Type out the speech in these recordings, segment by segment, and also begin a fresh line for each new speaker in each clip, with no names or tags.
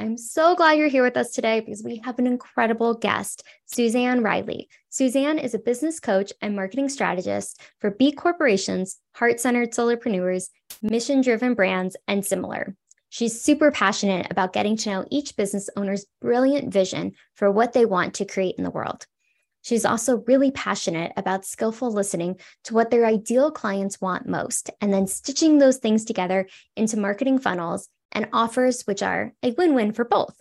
I'm so glad you're here with us today because we have an incredible guest, Suzanne Reilley. Suzanne is a business coach and marketing strategist for B corporations, heart centered solopreneurs, mission driven brands, and similar. She's super passionate about getting to know each business owner's brilliant vision for what they want to create in the world. She's also really passionate about skillful listening to what their ideal clients want most, and then stitching those things together into marketing funnels and offers which are a win win for both.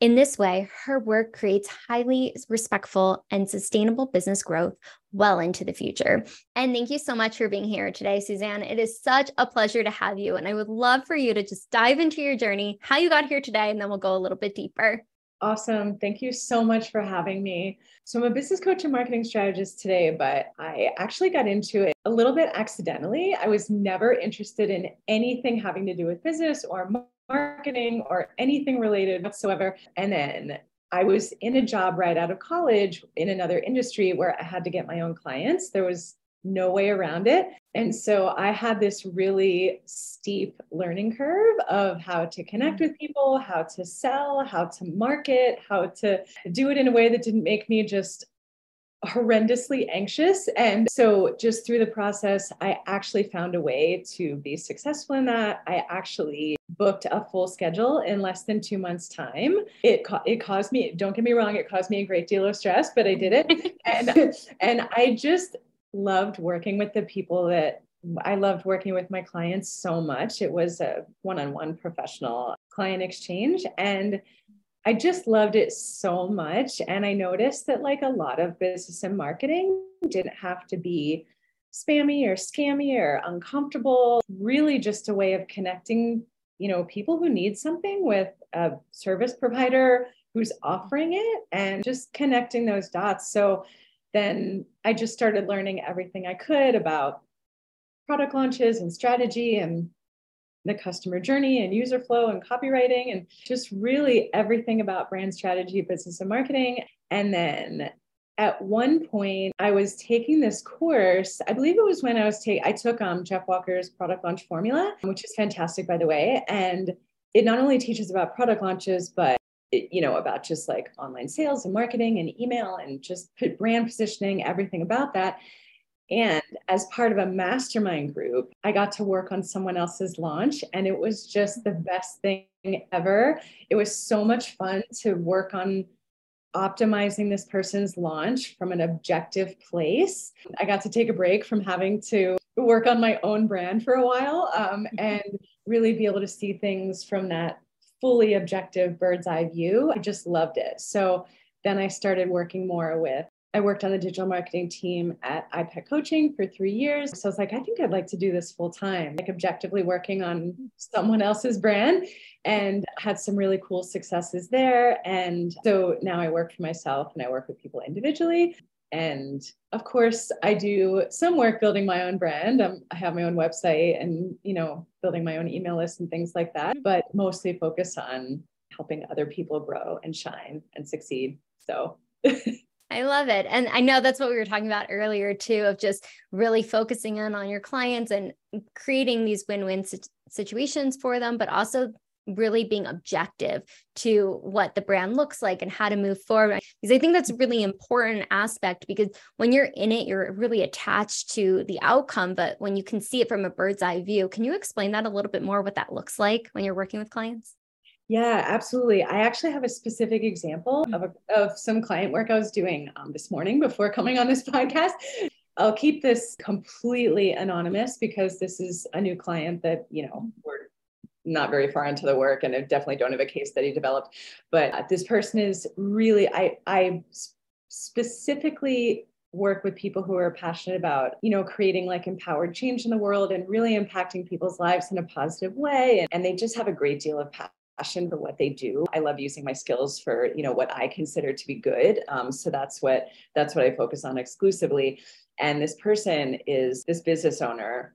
In this way, her work creates highly respectful and sustainable business growth well into the future. And thank you so much for being here today, Suzanne. It is such a pleasure to have you. And I would love for you to just dive into your journey, how you got here today, and then we'll go a little bit deeper.
Awesome. Thank you so much for having me. So, I'm a business coach and marketing strategist today, but I actually got into it a little bit accidentally. I was never interested in anything having to do with business or marketing or anything related whatsoever. And then I was in a job right out of college in another industry where I had to get my own clients. There was no way around it. And so I had this really steep learning curve of how to connect mm. with people, how to sell, how to market, how to do it in a way that didn't make me just horrendously anxious. And so, just through the process, I actually found a way to be successful in that. I actually booked a full schedule in less than two months' time. It it caused me, don't get me wrong, it caused me a great deal of stress, but I did it. and and I just loved working with the people that I loved working with my clients so much. It was a one on one professional client exchange. And I just loved it so much. And I noticed that, like a lot of business and marketing, didn't have to be spammy or scammy or uncomfortable, really just a way of connecting, you know, people who need something with a service provider who's offering it and just connecting those dots. So then I just started learning everything I could about product launches and strategy and the customer journey and user flow and copywriting and just really everything about brand strategy, business and marketing. And then at one point I was taking this course. I believe it was when I was taking I took um, Jeff Walker's product launch formula, which is fantastic by the way. And it not only teaches about product launches, but you know, about just like online sales and marketing and email and just brand positioning, everything about that. And as part of a mastermind group, I got to work on someone else's launch, and it was just the best thing ever. It was so much fun to work on optimizing this person's launch from an objective place. I got to take a break from having to work on my own brand for a while um, and really be able to see things from that fully objective bird's eye view. I just loved it. So then I started working more with I worked on the digital marketing team at iPEC Coaching for three years. So I was like, I think I'd like to do this full time, like objectively working on someone else's brand and had some really cool successes there. And so now I work for myself and I work with people individually. And of course, I do some work building my own brand. Um, I have my own website and, you know, building my own email list and things like that, but mostly focus on helping other people grow and shine and succeed. So
I love it. And I know that's what we were talking about earlier too of just really focusing in on your clients and creating these win-win situations for them, but also really being objective to what the brand looks like and how to move forward because i think that's a really important aspect because when you're in it you're really attached to the outcome but when you can see it from a bird's eye view can you explain that a little bit more what that looks like when you're working with clients
yeah, absolutely. I actually have a specific example of, a, of some client work I was doing um, this morning before coming on this podcast. I'll keep this completely anonymous because this is a new client that, you know, we're not very far into the work and I definitely don't have a case study developed. But this person is really, I, I specifically work with people who are passionate about you know creating like empowered change in the world and really impacting people's lives in a positive way and, and they just have a great deal of passion for what they do. I love using my skills for, you know, what I consider to be good. Um, so that's what that's what I focus on exclusively. And this person is this business owner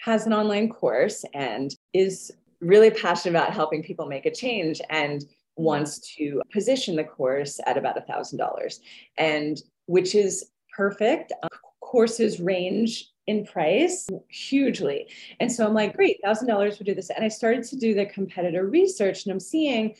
has an online course and is really passionate about helping people make a change and wants to position the course at about a thousand dollars. And which is perfect. Um, courses range in price hugely. And so i'm like great thousand dollars would do this. And i started to do the competitor research and i'm seeing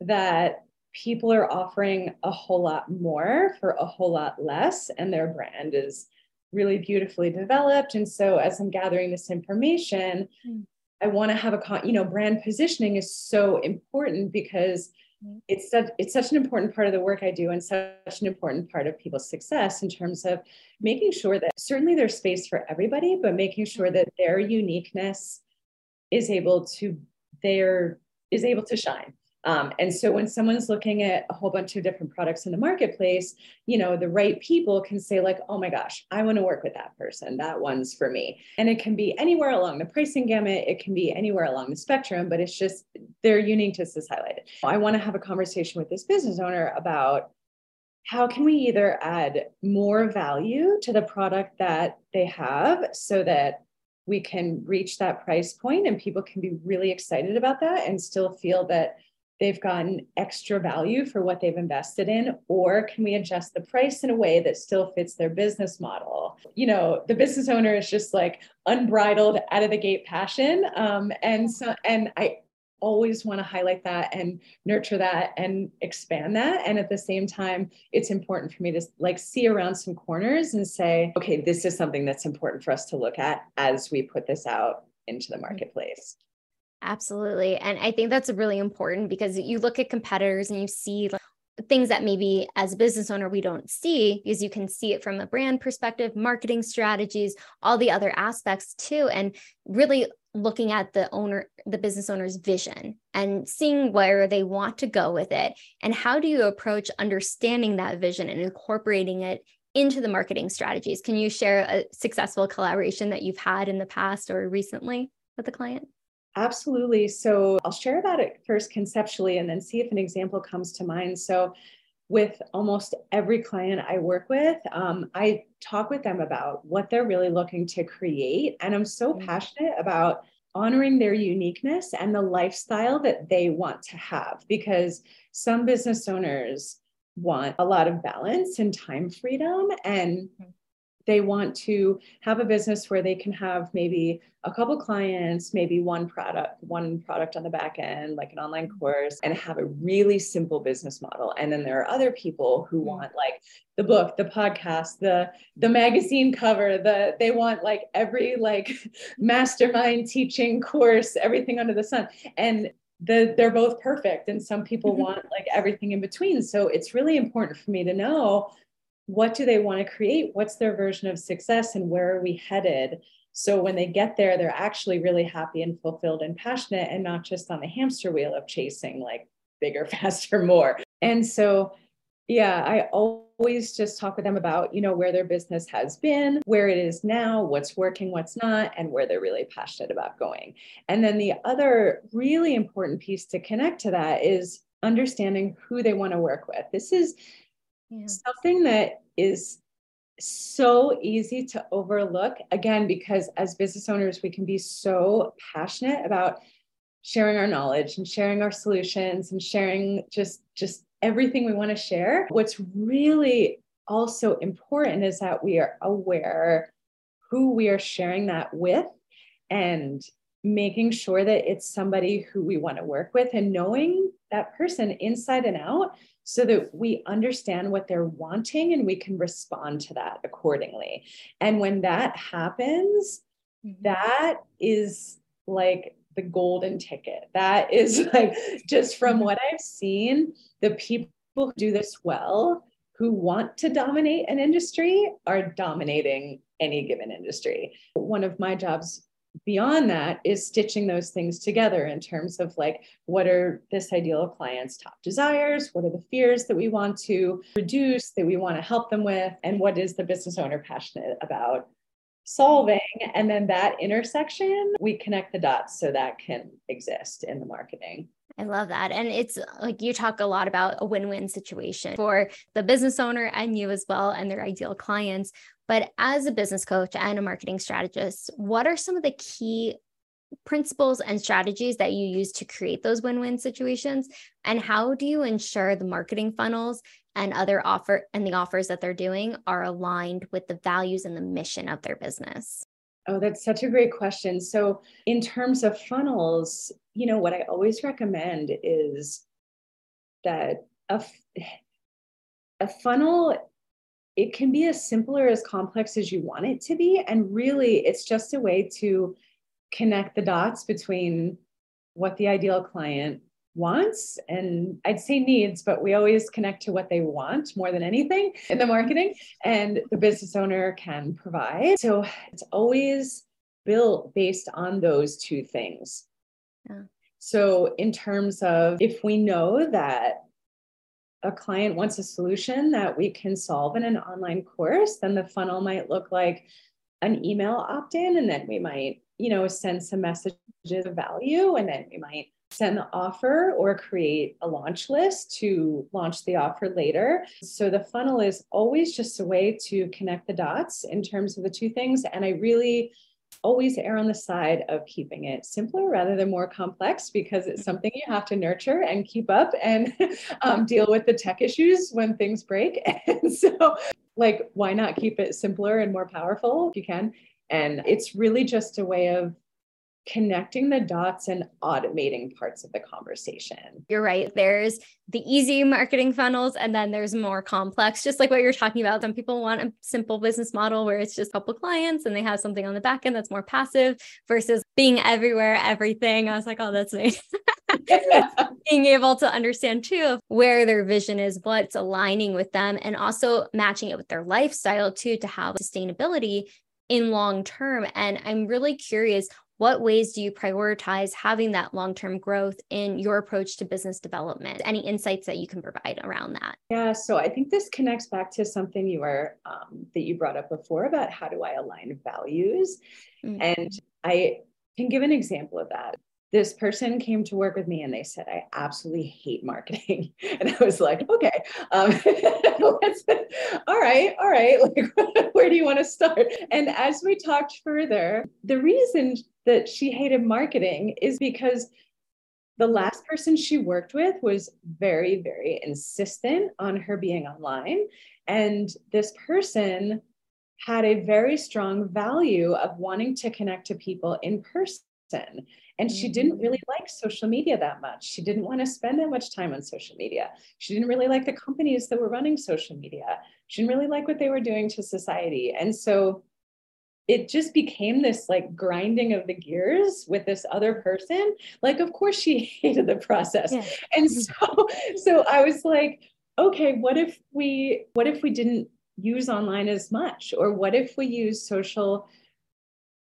that people are offering a whole lot more for a whole lot less and their brand is really beautifully developed. And so as i'm gathering this information mm. I want to have a con, you know, brand positioning is so important because mm-hmm. it's such it's such an important part of the work I do and such an important part of people's success in terms of making sure that certainly there's space for everybody, but making sure that their uniqueness is able to there is able to shine. Um, and so when someone's looking at a whole bunch of different products in the marketplace, you know, the right people can say, like, oh my gosh, I want to work with that person. That one's for me. And it can be anywhere along the pricing gamut, it can be anywhere along the spectrum, but it's just their uniqueness is highlighted. I want to have a conversation with this business owner about how can we either add more value to the product that they have so that we can reach that price point and people can be really excited about that and still feel that they've gotten extra value for what they've invested in or can we adjust the price in a way that still fits their business model? You know the business owner is just like unbridled out of the gate passion um, and so and i always want to highlight that and nurture that and expand that and at the same time it's important for me to like see around some corners and say okay this is something that's important for us to look at as we put this out into the marketplace
Absolutely. And I think that's really important because you look at competitors and you see like, things that maybe as a business owner we don't see because you can see it from a brand perspective, marketing strategies, all the other aspects too. And really looking at the owner, the business owner's vision and seeing where they want to go with it. And how do you approach understanding that vision and incorporating it into the marketing strategies? Can you share a successful collaboration that you've had in the past or recently with a client?
Absolutely. So I'll share about it first conceptually and then see if an example comes to mind. So, with almost every client I work with, um, I talk with them about what they're really looking to create. And I'm so mm. passionate about honoring their uniqueness and the lifestyle that they want to have because some business owners want a lot of balance and time freedom. And mm they want to have a business where they can have maybe a couple clients, maybe one product, one product on the back end, like an online mm-hmm. course, and have a really simple business model. And then there are other people who mm-hmm. want like the book, the podcast, the the magazine cover, the they want like every like mastermind teaching course, everything under the sun. And the, they're both perfect and some people mm-hmm. want like everything in between so it's really important for me to know what do they want to create? What's their version of success and where are we headed? So when they get there, they're actually really happy and fulfilled and passionate and not just on the hamster wheel of chasing like bigger, faster, more. And so, yeah, I always just talk with them about, you know, where their business has been, where it is now, what's working, what's not, and where they're really passionate about going. And then the other really important piece to connect to that is understanding who they want to work with. This is yeah. something that is so easy to overlook again because as business owners we can be so passionate about sharing our knowledge and sharing our solutions and sharing just just everything we want to share. What's really also important is that we are aware who we are sharing that with and making sure that it's somebody who we want to work with and knowing that person inside and out so that we understand what they're wanting and we can respond to that accordingly. And when that happens, mm-hmm. that is like the golden ticket. That is like just from mm-hmm. what I've seen, the people who do this well, who want to dominate an industry, are dominating any given industry. One of my jobs beyond that is stitching those things together in terms of like what are this ideal client's top desires what are the fears that we want to reduce that we want to help them with and what is the business owner passionate about solving and then that intersection we connect the dots so that can exist in the marketing
I love that. And it's like you talk a lot about a win win situation for the business owner and you as well, and their ideal clients. But as a business coach and a marketing strategist, what are some of the key principles and strategies that you use to create those win win situations? And how do you ensure the marketing funnels and other offer and the offers that they're doing are aligned with the values and the mission of their business?
Oh, that's such a great question. So, in terms of funnels, you know, what I always recommend is that a, a funnel it can be as simple or as complex as you want it to be and really it's just a way to connect the dots between what the ideal client wants and I'd say needs, but we always connect to what they want more than anything in the marketing, and the business owner can provide. So it's always built based on those two things. Yeah. So, in terms of if we know that a client wants a solution that we can solve in an online course, then the funnel might look like an email opt in, and then we might, you know, send some messages of value, and then we might send the offer or create a launch list to launch the offer later. So the funnel is always just a way to connect the dots in terms of the two things. And I really always err on the side of keeping it simpler rather than more complex because it's something you have to nurture and keep up and um, deal with the tech issues when things break. And so, like, why not keep it simpler and more powerful if you can? And it's really just a way of connecting the dots and automating parts of the conversation.
You're right. There's the easy marketing funnels, and then there's more complex, just like what you're talking about. Some people want a simple business model where it's just a couple clients and they have something on the back end that's more passive versus being everywhere, everything. I was like, oh, that's me. being able to understand too where their vision is, what's aligning with them, and also matching it with their lifestyle too to have sustainability in long term. And I'm really curious what ways do you prioritize having that long term growth in your approach to business development? Any insights that you can provide around that?
Yeah, so I think this connects back to something you were um, that you brought up before about how do I align values, mm-hmm. and I can give an example of that this person came to work with me and they said, I absolutely hate marketing. And I was like, okay, um, all right, all right. Like, where do you want to start? And as we talked further, the reason that she hated marketing is because the last person she worked with was very, very insistent on her being online. And this person had a very strong value of wanting to connect to people in person. And she didn't really mm. like social media that much. She didn't want to spend that much time on social media. She didn't really like the companies that were running social media. She didn't really like what they were doing to society. And so it just became this like grinding of the gears with this other person. Like, of course, she hated the process. Yeah. And mm-hmm. so, so I was like, okay, what if we, what if we didn't use online as much? Or what if we use social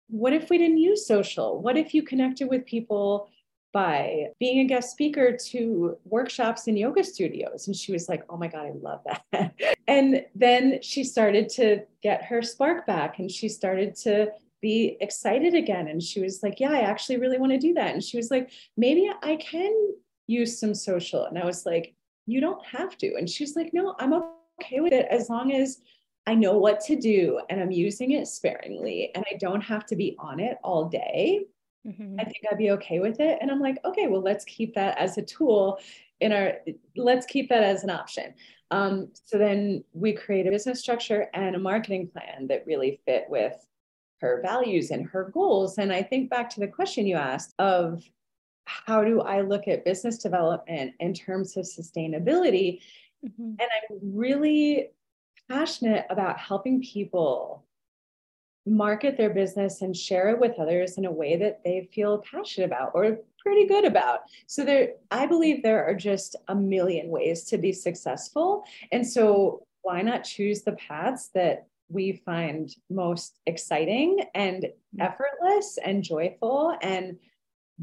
what if we didn't use social? What if you connected with people by being a guest speaker to workshops in yoga studios? And she was like, oh my God, I love that. and then she started to get her spark back and she started to be excited again. And she was like, yeah, I actually really want to do that. And she was like, maybe I can use some social. And I was like, you don't have to. And she's like, no, I'm okay with it as long as I know what to do and I'm using it sparingly and I don't have to be on it all day. Mm-hmm. I think I'd be okay with it. And I'm like, okay, well, let's keep that as a tool in our, let's keep that as an option. Um, so then we create a business structure and a marketing plan that really fit with her values and her goals. And I think back to the question you asked of how do I look at business development in terms of sustainability? Mm-hmm. And I'm really passionate about helping people market their business and share it with others in a way that they feel passionate about or pretty good about. So there I believe there are just a million ways to be successful. And so why not choose the paths that we find most exciting and mm-hmm. effortless and joyful and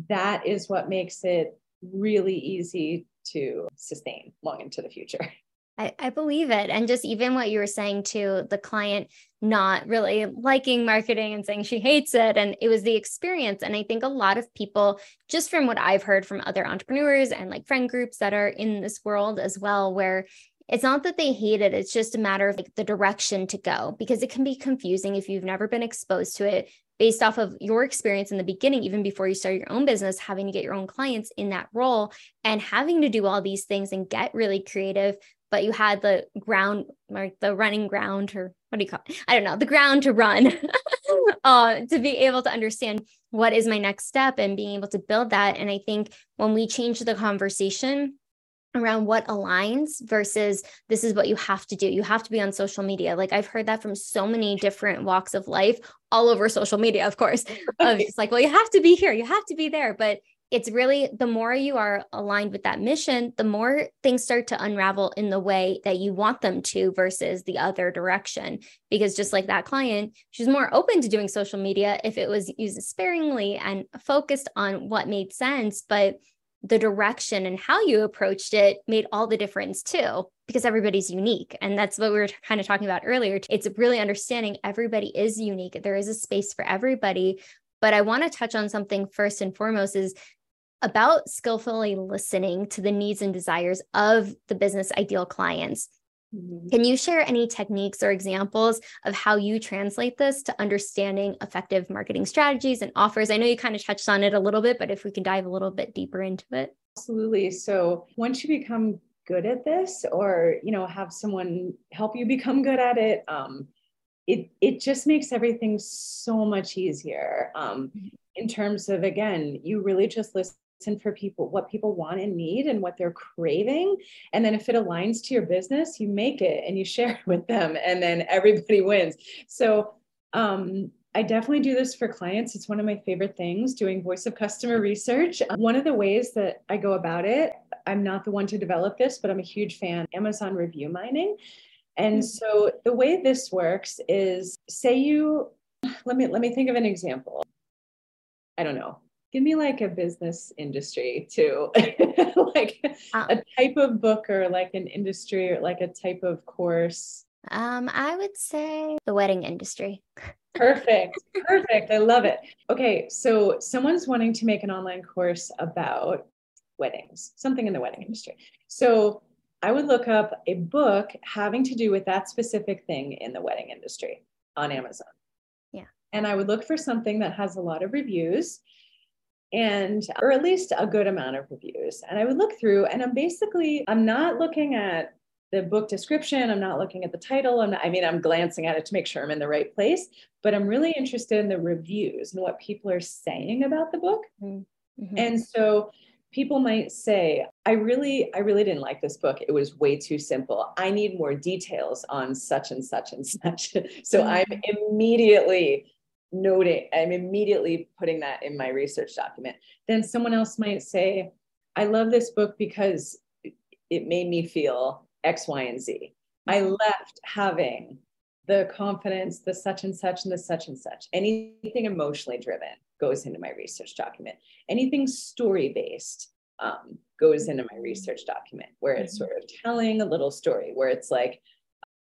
that is what makes it really easy to sustain long into the future.
I, I believe it. And just even what you were saying to the client not really liking marketing and saying she hates it. And it was the experience. And I think a lot of people, just from what I've heard from other entrepreneurs and like friend groups that are in this world as well, where it's not that they hate it it's just a matter of like the direction to go because it can be confusing if you've never been exposed to it based off of your experience in the beginning even before you start your own business having to get your own clients in that role and having to do all these things and get really creative but you had the ground or the running ground or what do you call it? I don't know, the ground to run uh, to be able to understand what is my next step and being able to build that. And I think when we change the conversation around what aligns versus this is what you have to do. You have to be on social media. Like I've heard that from so many different walks of life, all over social media, of course. Of it's like, well, you have to be here, you have to be there. But it's really the more you are aligned with that mission, the more things start to unravel in the way that you want them to versus the other direction. Because just like that client, she's more open to doing social media if it was used sparingly and focused on what made sense. But the direction and how you approached it made all the difference too, because everybody's unique. And that's what we were kind of talking about earlier. It's really understanding everybody is unique. There is a space for everybody. But I want to touch on something first and foremost is about skillfully listening to the needs and desires of the business ideal clients. Mm-hmm. Can you share any techniques or examples of how you translate this to understanding effective marketing strategies and offers? I know you kind of touched on it a little bit, but if we can dive a little bit deeper into it.
Absolutely. So once you become good at this or you know have someone help you become good at it um, it it just makes everything so much easier um, mm-hmm. in terms of again you really just listen for people what people want and need and what they're craving and then if it aligns to your business you make it and you share it with them and then everybody wins so um, I definitely do this for clients. It's one of my favorite things doing voice of customer research. One of the ways that I go about it, I'm not the one to develop this, but I'm a huge fan Amazon review mining. And hmm. so the way this works is say you let me let me think of an example. I don't know give me like a business industry too like uh, a type of book or like an industry or like a type of course.
Um i would say the wedding industry.
Perfect. Perfect. I love it. Okay so someone's wanting to make an online course about weddings something in the wedding industry. So i would look up a book having to do with that specific thing in the wedding industry on amazon.
Yeah.
And i would look for something that has a lot of reviews and or at least a good amount of reviews and i would look through and i'm basically i'm not looking at the book description i'm not looking at the title i mean i'm glancing at it to make sure i'm in the right place but i'm really interested in the reviews and what people are saying about the book mm-hmm. mm-hmm. and so people might say i really i really didn't like this book it was way too simple i need more details on such and such and such so mm-hmm. i'm immediately noting, I'm immediately putting that in my research document. Then someone else might say, I love this book because it made me feel X, Y, and Z. I mm-hmm. left having the confidence, the such and such, and the such and such. Anything emotionally driven goes into my research document. Anything story based um, goes into my research document, where it's mm-hmm. sort of telling a little story, where it's like,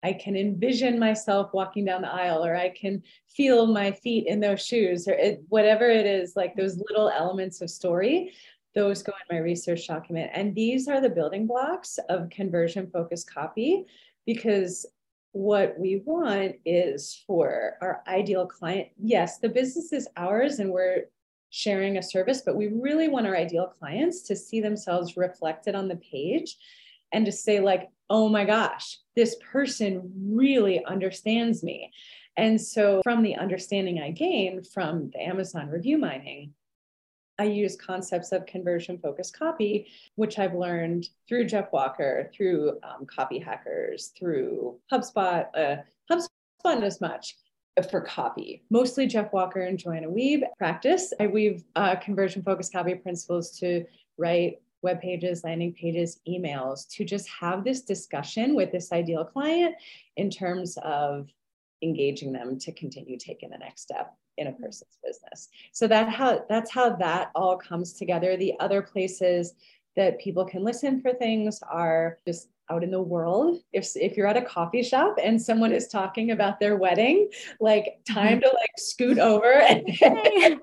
I can envision myself walking down the aisle, or I can feel my feet in those shoes, or it, whatever it is, like those little elements of story, those go in my research document. And these are the building blocks of conversion focused copy because what we want is for our ideal client. Yes, the business is ours and we're sharing a service, but we really want our ideal clients to see themselves reflected on the page and to say, like, oh my gosh, this person really understands me. And so, from the understanding I gained from the Amazon review mining, I use concepts of conversion focused copy, which I've learned through Jeff Walker, through um, Copy Hackers, through HubSpot. Uh, HubSpot as much for copy, mostly Jeff Walker and Joanna Wiebe practice. I weave uh, conversion focused copy principles to write web pages, landing pages, emails to just have this discussion with this ideal client in terms of engaging them to continue taking the next step in a person's business. So that how that's how that all comes together. The other places that people can listen for things are just out in the world if if you're at a coffee shop and someone is talking about their wedding like time mm-hmm. to like scoot over and you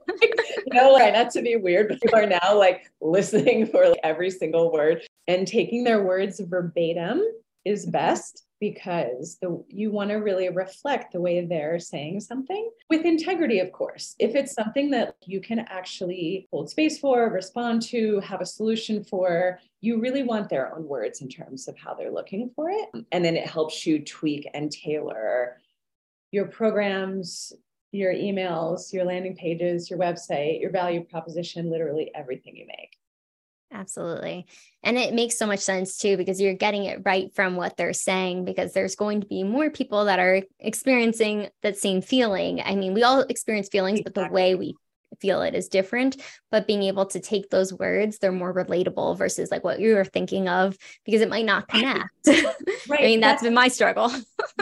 know like not to be weird but people are now like listening for like, every single word and taking their words verbatim is mm-hmm. best because the you want to really reflect the way they're saying something with integrity of course. If it's something that you can actually hold space for respond to have a solution for you really want their own words in terms of how they're looking for it. And then it helps you tweak and tailor your programs your emails your landing pages your website your value proposition literally everything you make
Absolutely. And it makes so much sense too, because you're getting it right from what they're saying, because there's going to be more people that are experiencing that same feeling. I mean, we all experience feelings, exactly. but the way we feel it is different. But being able to take those words, they're more relatable versus like what you were thinking of, because it might not connect. Right. I mean, that's, that's been my struggle.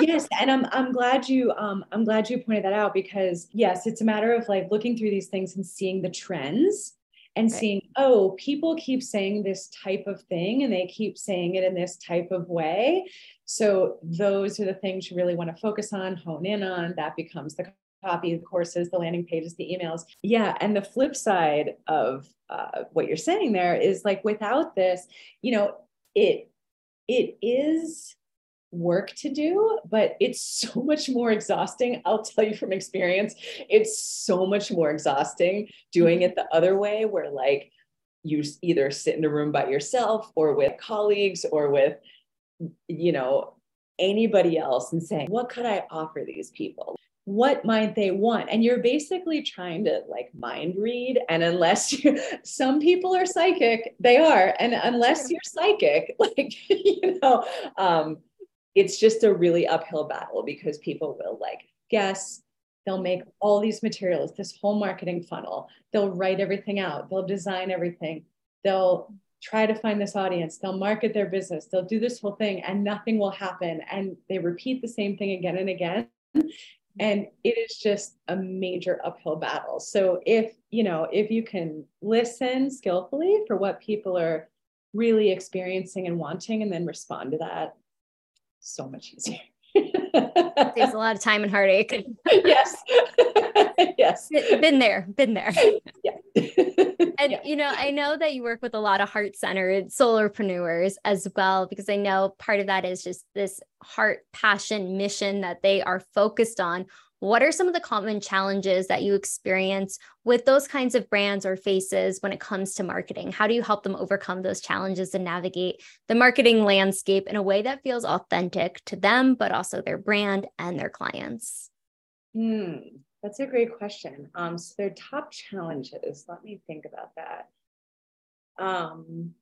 yes. And I'm I'm glad you um I'm glad you pointed that out because yes, it's a matter of like looking through these things and seeing the trends and right. seeing, oh, people keep saying this type of thing and they keep saying it in this type of way. So those are the things you really want to focus on, hone in on. That becomes the copy, the courses, the landing pages, the emails. Yeah. And the flip side of uh, what you're saying there is like without this, you know, it it is work to do, but it's so much more exhausting. I'll tell you from experience, it's so much more exhausting doing it the other way, where like you either sit in a room by yourself or with colleagues or with, you know, anybody else and saying, what could I offer these people? What might they want? And you're basically trying to like mind read. And unless you, some people are psychic, they are. And unless you're psychic, like, you know, um, it's just a really uphill battle because people will like guess they'll make all these materials this whole marketing funnel. They'll write everything out. They'll design everything. They'll try to find this audience. They'll market their business. They'll do this whole thing and nothing will happen. And they repeat the same thing again and again. And it is just a major uphill battle. So if you know if you can listen skillfully for what people are really experiencing and wanting and then respond to that so much easier.
Takes a lot of time and heartache.
yes. yes.
Been there, been there.
Yeah.
and yeah. you know, I know that you work with a lot of heart-centered solopreneurs as well, because I know part of that is just this heart, passion, mission that they are focused on what are some of the common challenges that you experience with those kinds of brands or faces when it comes to marketing? How do you help them overcome those challenges and navigate the marketing landscape in a way that feels authentic to them, but also their brand and their clients?
Hmm, that's a great question. Um, so their top challenges, let me think about that. Um,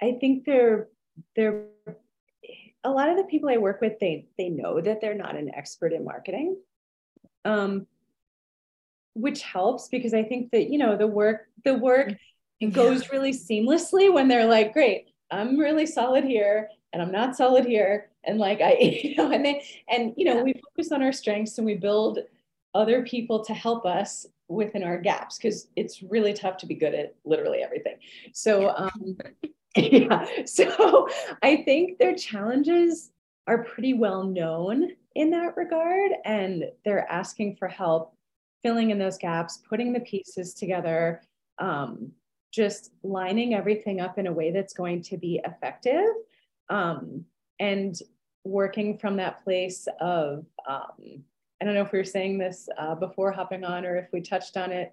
I think they're they're a lot of the people I work with, they they know that they're not an expert in marketing, um, which helps because I think that you know the work the work yeah. goes really seamlessly when they're like, great, I'm really solid here and I'm not solid here, and like I you know and they and you know yeah. we focus on our strengths and we build other people to help us within our gaps because it's really tough to be good at literally everything. So um, yeah. So I think their challenges are pretty well known in that regard. And they're asking for help filling in those gaps, putting the pieces together, um, just lining everything up in a way that's going to be effective. Um, and working from that place of, um, I don't know if we were saying this uh, before hopping on or if we touched on it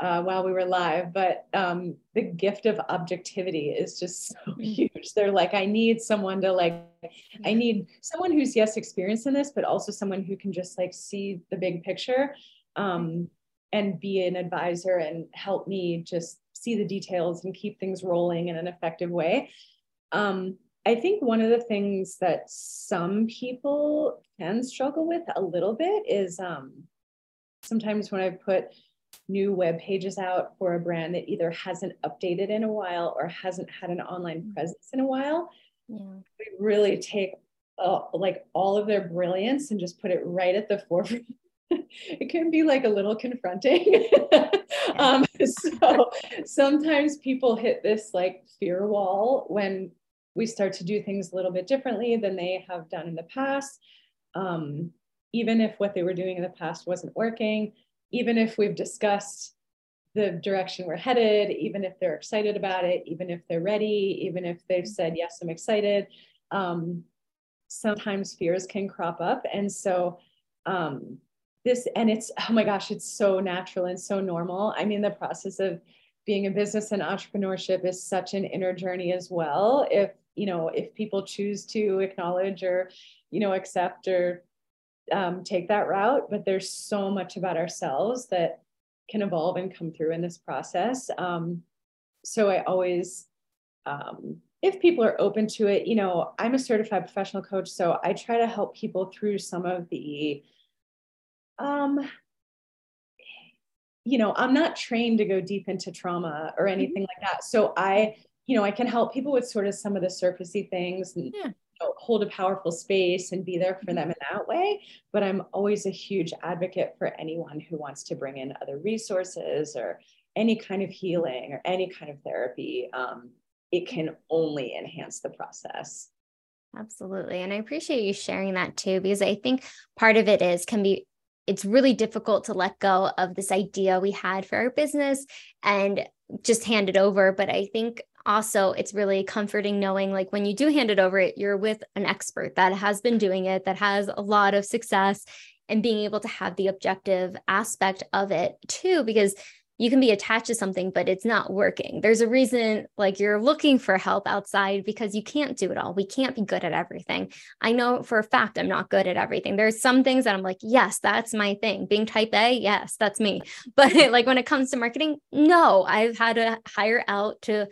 uh, while we were live, but um, the gift of objectivity is just so mm. huge. They're like, I need someone to like, I need someone who's yes experienced in this, but also someone who can just like see the big picture um, and be an advisor and help me just see the details and keep things rolling in an effective way. Um, I think one of the things that some people can struggle with a little bit is um, sometimes when I put new web pages out for a brand that either hasn't updated in a while or hasn't had an online mm. presence in a while, yeah. we really take uh, like all of their brilliance and just put it right at the forefront it can be like a little confronting. um, so sometimes people hit this like fear wall when we start to do things a little bit differently than they have done in the past. Um, even if what they were doing in the past wasn't working, even if we've discussed the direction we're headed, even if they're excited about it, even if they're ready, even if they've said, Yes, I'm excited. Um, sometimes fears can crop up. And so, um, this, and it's, oh my gosh, it's so natural and so normal. I mean, the process of being in business and entrepreneurship is such an inner journey as well. If, you know, if people choose to acknowledge or, you know, accept or um, take that route, but there's so much about ourselves that can evolve and come through in this process. Um, so I always, um, if people are open to it, you know, I'm a certified professional coach, so I try to help people through some of the, um, you know, I'm not trained to go deep into trauma or mm-hmm. anything mm-hmm. like that. So I, you know, I can help people with sort of some of the surfacey things and yeah know, hold a powerful space and be there for them in that way. But I'm always a huge advocate for anyone who wants to bring in other resources or any kind of healing or any kind of therapy. Um, it can only enhance the process.
Absolutely. And I appreciate you sharing that too, because I think part of it is can be it's really difficult to let go of this idea we had for our business and just hand it over. But I think also it's really comforting knowing like when you do hand it over it you're with an expert that has been doing it that has a lot of success and being able to have the objective aspect of it too because you can be attached to something but it's not working. There's a reason like you're looking for help outside because you can't do it all. We can't be good at everything. I know for a fact i'm not good at everything. There's some things that i'm like yes that's my thing. Being type a yes that's me. But like when it comes to marketing no i've had to hire out to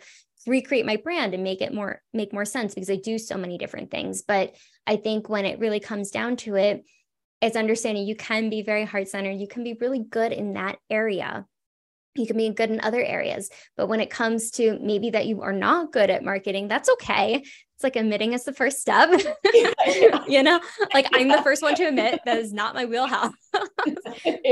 recreate my brand and make it more make more sense because I do so many different things. But I think when it really comes down to it, it's understanding you can be very heart centered. You can be really good in that area. You can be good in other areas. But when it comes to maybe that you are not good at marketing, that's okay it's like admitting is the first step. you know, like I'm the first one to admit that is not my wheelhouse.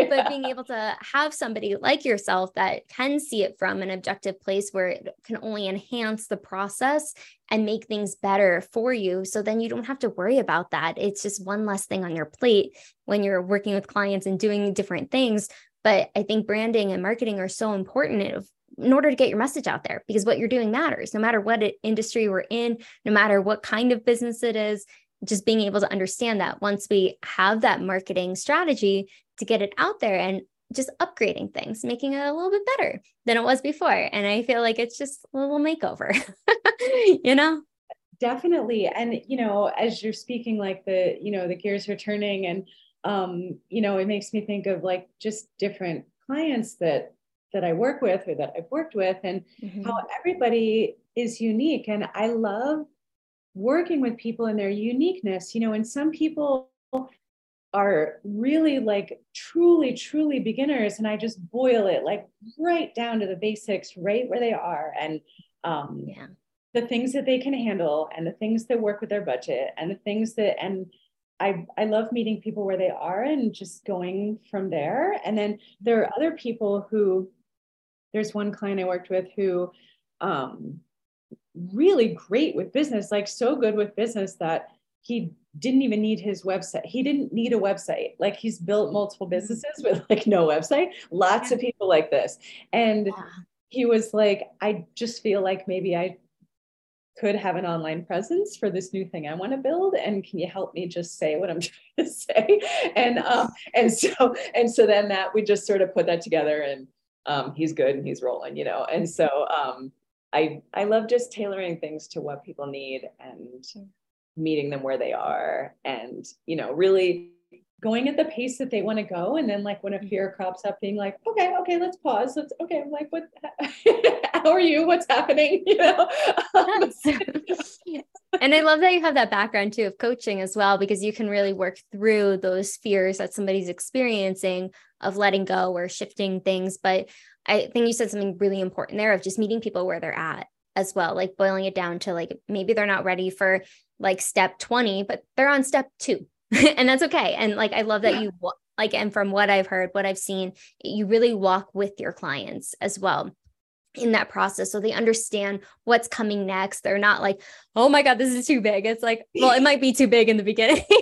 But being able to have somebody like yourself that can see it from an objective place where it can only enhance the process and make things better for you. So then you don't have to worry about that. It's just one less thing on your plate when you're working with clients and doing different things. But I think branding and marketing are so important in order to get your message out there because what you're doing matters. No matter what industry we're in no matter what kind of business it is just being able to understand that once we have that marketing strategy to get it out there and just upgrading things making it a little bit better than it was before. And i feel like it's just a little makeover you know?
Definitely. And you know as you're speaking like the you know the gears are turning and um you know it makes me think of like just different clients that that I work with or that I've worked with, and mm-hmm. how everybody is unique. And I love working with people in their uniqueness, you know, and some people are really like truly, truly beginners. And I just boil it like right down to the basics, right where they are. And um, yeah. the things that they can handle and the things that work with their budget and the things that, and I, I love meeting people where they are and just going from there. And then there are other people who there's one client I worked with who um, really great with business, like so good with business that he didn't even need his website. He didn't need a website. Like he's built multiple businesses with like no website. Lots of people like this. And he was like, I just feel like maybe I could have an online presence for this new thing I want to build. And can you help me just say what I'm trying to say? And um, and so and so then that we just sort of put that together and um, he's good and he's rolling, you know. And so um, I I love just tailoring things to what people need and meeting them where they are, and you know, really going at the pace that they want to go. And then like when a fear crops up being like okay okay let's pause. Let's okay i'm like what how are you? What's happening? You know
and i love that you have that background too of coaching as well because you can really work through those fears that somebody's experiencing of letting go or shifting things. But I think you said something really important there of just meeting people where they're at as well, like boiling it down to like maybe they're not ready for like step 20, but they're on step two. and that's okay. And like I love that yeah. you like and from what i've heard what i've seen you really walk with your clients as well in that process so they understand what's coming next. They're not like oh my god this is too big. It's like well it might be too big in the beginning.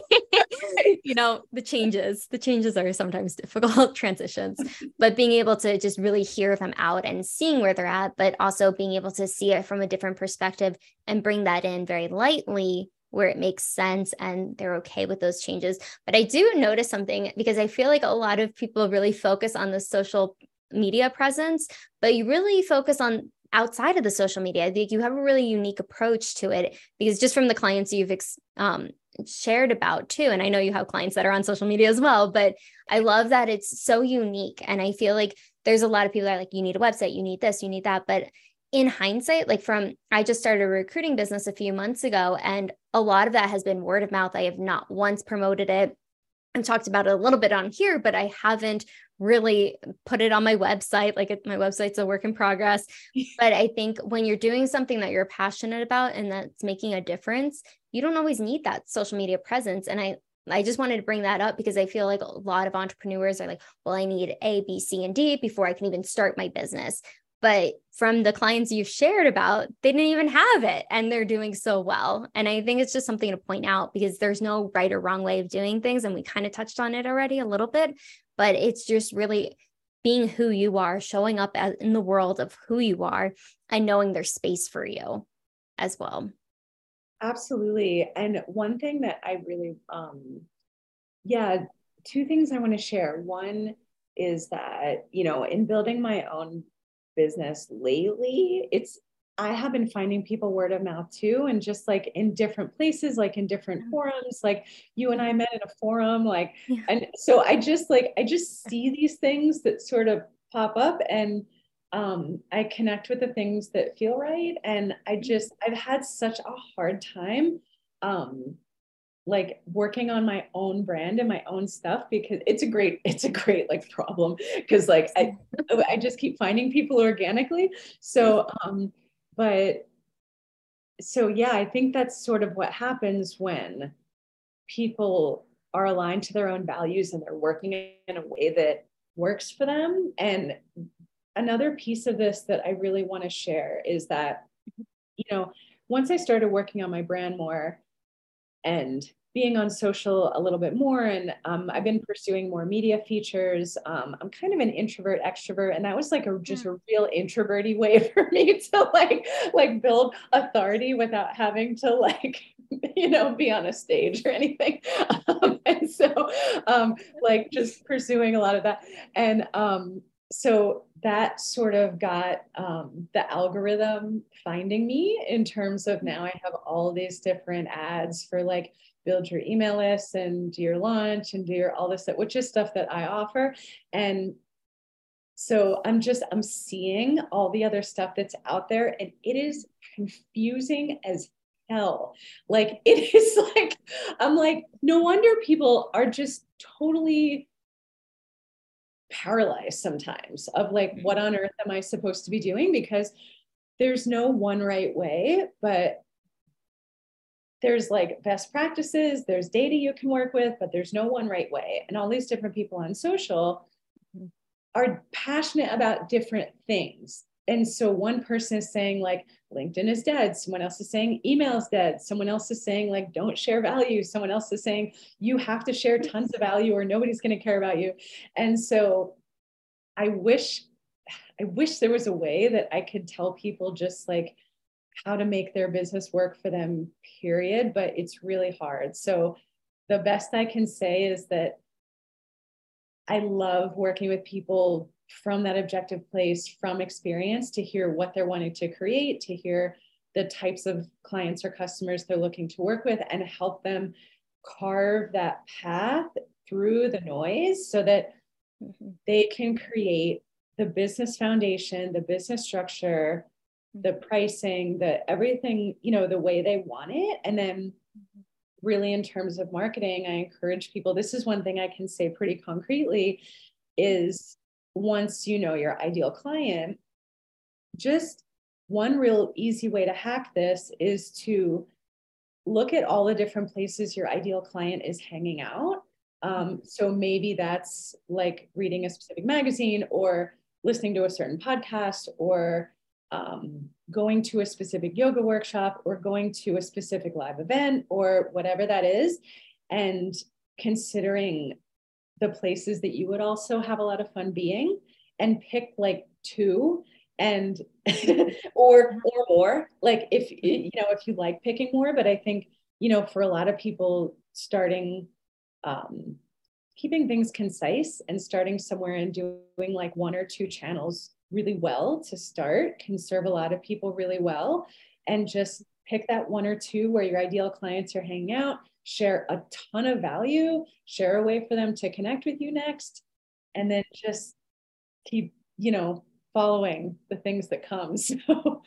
You know the changes the changes are sometimes difficult transitions but being able to just really hear them out and seeing where they're at but also being able to see it from a different perspective and bring that in very lightly where it makes sense and they're okay with those changes. But I do notice something because I feel like a lot of people really focus on the social media presence, but you really focus on outside of the social media. I think you have a really unique approach to it because just from the clients you've um, shared about too, and I know you have clients that are on social media as well, but I love that it's so unique. And I feel like there's a lot of people that are like, you need a website, you need this, you need that. But in hindsight, like from I just started a recruiting business a few months ago, and a lot of that has been word of mouth. I have not once promoted it. I've talked about it a little bit on here, but I haven't really put it on my website. Like my website's a work in progress. but I think when you're doing something that you're passionate about and that's making a difference, you don't always need that social media presence. And I I just wanted to bring that up because I feel like a lot of entrepreneurs are like, well, I need A, B, C, and D before I can even start my business. But from the clients you've shared about, they didn't even have it and they're doing so well. And I think it's just something to point out because there's no right or wrong way of doing things. And we kind of touched on it already a little bit but it's just really being who you are, showing up as, in the world of who you are, and knowing there's space for you as well.
Absolutely. And one thing that I really, um, yeah, two things I want to share. One is that, you know, in building my own business lately, it's I have been finding people word of mouth too, and just like in different places, like in different forums, like you and I met in a forum, like, yeah. and so I just like, I just see these things that sort of pop up and um, I connect with the things that feel right. And I just, I've had such a hard time, um, like working on my own brand and my own stuff because it's a great it's a great like problem because like I I just keep finding people organically so um but so yeah i think that's sort of what happens when people are aligned to their own values and they're working in a way that works for them. And another piece of this that i really want to share is that you know once i started working on my brand more and being on social a little bit more and um, i've been pursuing more media features. Um, i'm kind of an introvert extrovert and that was like a just hmm. a real introverty way for me to like like build authority without having to like you know be on a stage or anything. Um, and so um, like just pursuing a lot of that. And um, so that sort of got um, the algorithm finding me in terms of now I have all these different ads for like build your email list and do your launch and do your all this stuff, which is stuff that I offer. And so I'm just, I'm seeing all the other stuff that's out there and it is confusing as hell. Like it is like, I'm like, no wonder people are just totally paralyzed sometimes of like, mm-hmm. what on earth am I supposed to be doing? Because there's no one right way, but there's like best practices, there's data you can work with, but there's no one right way. And all these different people on social are passionate about different things. And so one person is saying like LinkedIn is dead, someone else is saying email is dead, someone else is saying like don't share value, someone else is saying you have to share tons of value or nobody's going to care about you. And so I wish I wish there was a way that I could tell people just like how to make their business work for them, period. But it's really hard. So the best I can say is that I love working with people from that objective place, from experience, to hear what they're wanting to create, to hear the types of clients or customers they're looking to work with, and help them carve that path through the noise so that mm-hmm. they can create the business foundation, the business structure, the pricing, the everything, you know, the way they want it. And then really in terms of marketing, I encourage people, this is one thing I can say pretty concretely is once you know your ideal client, just one real easy way to hack this is to look at all the different places your ideal client is hanging out Um, so maybe that's like reading a specific magazine or listening to a certain podcast or um, going to a specific yoga workshop or going to a specific live event or whatever that is. And considering the places that you would also have a lot of fun being and pick like two and or or more like if you know if you like picking more but i think you know for a lot of people starting um keeping things concise and starting somewhere and doing like one or two channels really well to start can serve a lot of people really well. And just pick that one or two where your ideal clients are hanging out share a ton of value share a way for them to connect with you next and then just keep you know following the things that come so.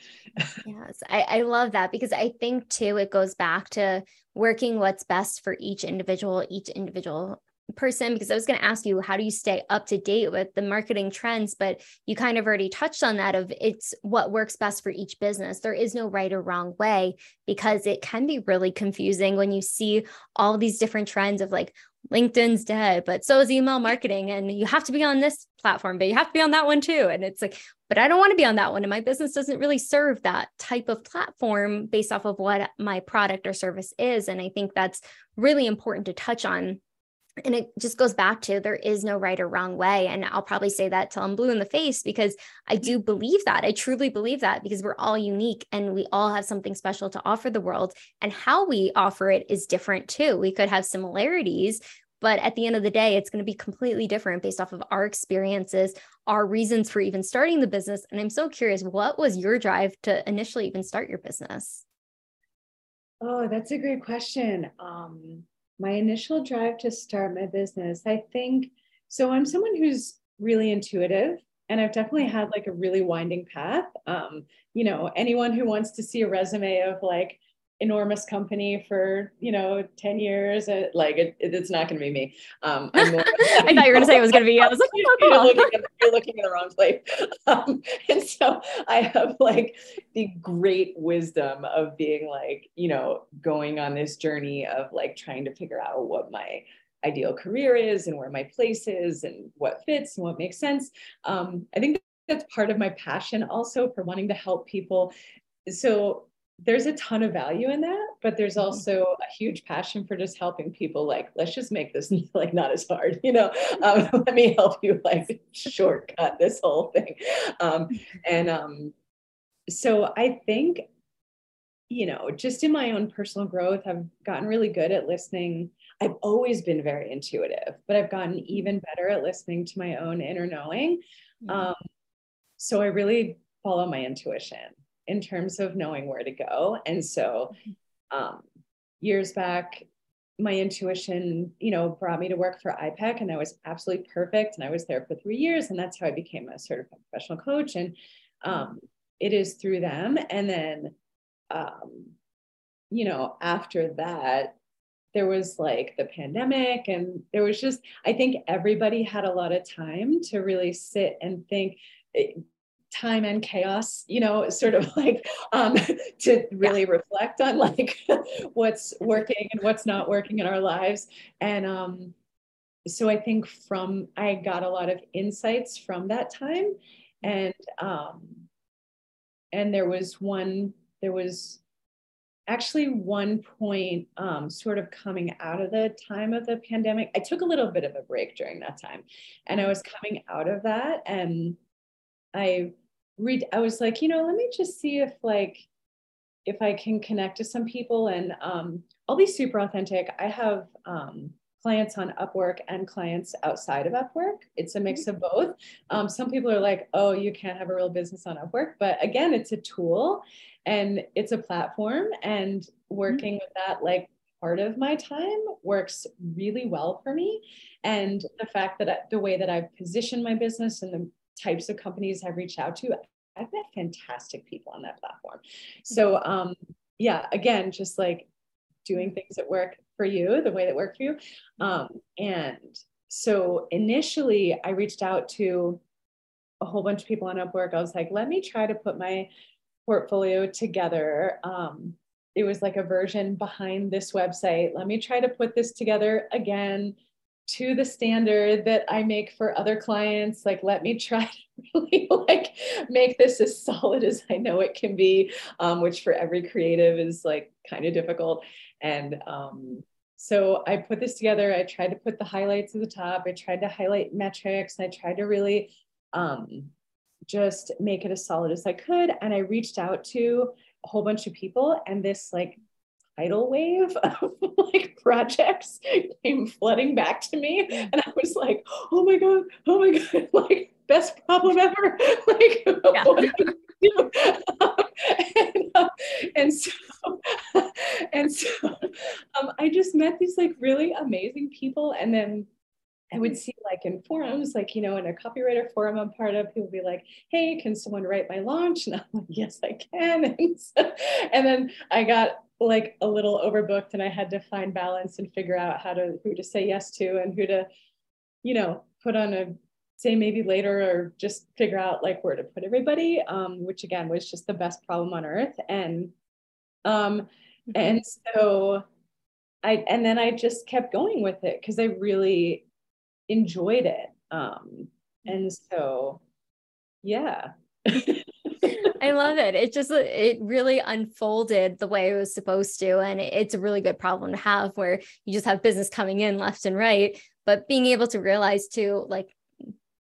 Yes I, I love that because i think too it goes back to working what's best for each individual each individual person because I was going to ask you how do you stay up to date with the marketing trends? But you kind of already touched on that of it's what works best for each business. There is no right or wrong way because it can be really confusing when you see all these different trends of like LinkedIn's dead but so is email marketing and you have to be on this platform but you have to be on that one too. And it's like but I don't want to be on that one and my business doesn't really serve that type of platform based off of what my product or service is. And I think that's really important to touch on and it just goes back to there is no right or wrong way and i'll probably say that till i'm blue in the face because i do believe that. I truly believe that because we're all unique and we all have something special to offer the world and how we offer it is different too. We could have similarities but at the end of the day it's going to be completely different based off of our experiences our reasons for even starting the business and i'm so curious what was your drive to initially even start your business?
Oh that's a great question. Um my initial drive to start my business, I think so. I'm someone who's really intuitive and I've definitely had like a really winding path. Um, you know, anyone who wants to see a resume of like enormous company for you know 10 years. It, like it, it's not going to be me. Um
i thought you were going to say it was going to be you. i was like oh,
you're, looking at, you're, looking in the wrong place. Um, and so i have like the great wisdom of being like you know going on this journey of like trying to figure out what my ideal career is and where my place is and what fits and what makes sense. Um, i think that's part of my passion also for wanting to help people. So there's a ton of value in that but there's mm-hmm. also a huge passion for just helping people like let's just make this like not as hard you know? Um, let me help you like shortcut this whole thing. Um, and um, so i think you know just in my own personal growth i've gotten really good at listening. I've always been very intuitive but i've gotten even better at listening to my own inner knowing. Mm-hmm. um, so i really follow my intuition in terms of knowing where to go. And so um, years back, my intuition, you know, brought me to work for iPEC and I was absolutely perfect. And I was there for three years and that's how I became a certified professional coach. And um, it is through them. And then, um, you know, after that, there was like the pandemic and there was just, I think everybody had a lot of time to really sit and think time and chaos you know sort of like um, to really yeah. reflect on like what's working and what's not working in our lives. And um, so i think from i got a lot of insights from that time. And um, and there was one there was actually one point um, sort of coming out of the time of the pandemic. I took a little bit of a break during that time and i was coming out of that and I read, I was like, you know, let me just see if like, if I can connect to some people and um, I'll be super authentic. I have um, clients on Upwork and clients outside of Upwork. It's a mix of both. Um, some people are like, oh, you can't have a real business on Upwork. But again, it's a tool and it's a platform. And working mm-hmm. with that, like part of my time, works really well for me. And the fact that I, the way that I've positioned my business and the types of companies I've reached out to, I've met fantastic people on that platform. So um, yeah, again, just like doing things that work for you, the way that work for you. Um, and so initially I reached out to a whole bunch of people on Upwork. I was like, let me try to put my portfolio together. Um, it was like a version behind this website. Let me try to put this together again to the standard that I make for other clients. Like, let me try to really like make this as solid as I know it can be, um, which for every creative is like kind of difficult. And um, so I put this together. I tried to put the highlights at the top. I tried to highlight metrics. I tried to really um, just make it as solid as I could. And I reached out to a whole bunch of people, and this like tidal wave of like projects came flooding back to me. And i was like oh my god oh my god like best problem ever. Like and, uh, and, so and so um, i just met these like really amazing people. And then I would see like in forums, like, you know, in a copywriter forum I'm part of, people be like, hey, can someone write my launch? And I'm like, yes, I can. And, so, and then I got like a little overbooked and I had to find balance and figure out how to who to say yes to and who to, you know, put on a say maybe later or just figure out like where to put everybody, um, which again was just the best problem on earth. And um, mm-hmm. and so I and then I just kept going with it because I really enjoyed it. Um, and so yeah.
I love it. It just it really unfolded the way it was supposed to and it's a really good problem to have where you just have business coming in left and right, but being able to realize too like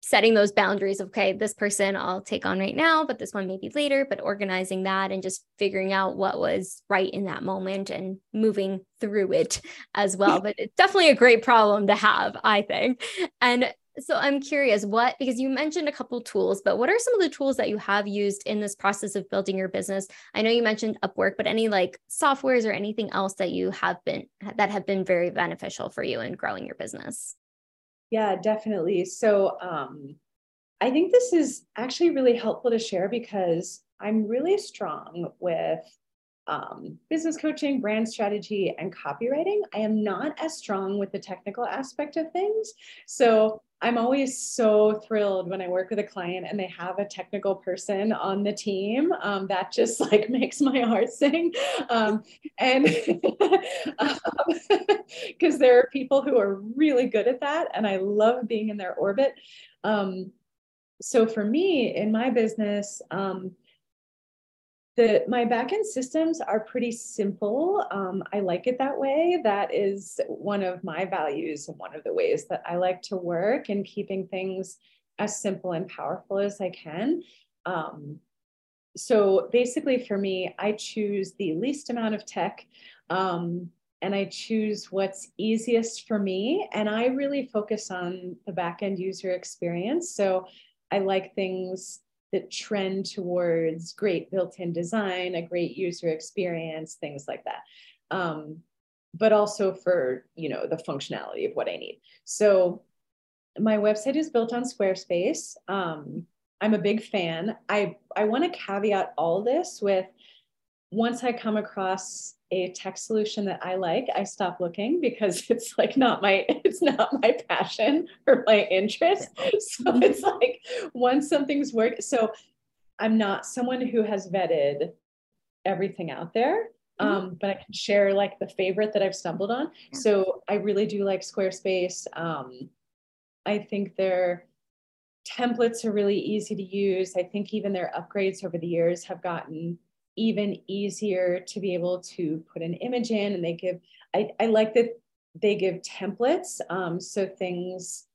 setting those boundaries of, okay this person i'll take on right now but this one maybe later but organizing that and just figuring out what was right in that moment and moving through it as well but it's definitely a great problem to have i think and so I'm curious what because you mentioned a couple tools, but what are some of the tools that you have used in this process of building your business? I know you mentioned Upwork, but any like softwares or anything else that you have been that have been very beneficial for you in growing your business?
Yeah, definitely. So um I think this is actually really helpful to share because I'm really strong with um, business coaching, brand strategy, and copywriting. I am not as strong with the technical aspect of things. So I'm always so thrilled when I work with a client and they have a technical person on the team. Um, that just like makes my heart sing. Um, and because um, there are people who are really good at that, and I love being in their orbit. Um, so for me in my business, um, the my backend systems are pretty simple. Um, I like it that way. That is one of my values and one of the ways that I like to work and keeping things as simple and powerful as I can. Um, so basically, for me, I choose the least amount of tech. Um, and I choose what's easiest for me. And I really focus on the backend user experience. So I like things that trend towards great built-in design, a great user experience, things like that. Um, but also for you know the functionality of what I need. So my website is built on Squarespace. Um, I'm a big fan. I I want to caveat all this with once I come across a tech solution that I like, I stop looking because it's like not my it's not my passion or my interest. So it's like once something's work. So I'm not someone who has vetted everything out there. Mm-hmm. Um, but I can share like the favorite that I've stumbled on. So I really do like Squarespace. Um, I think their templates are really easy to use. I think even their upgrades over the years have gotten even easier to be able to put an image in and they give i, I like that they give templates um, so things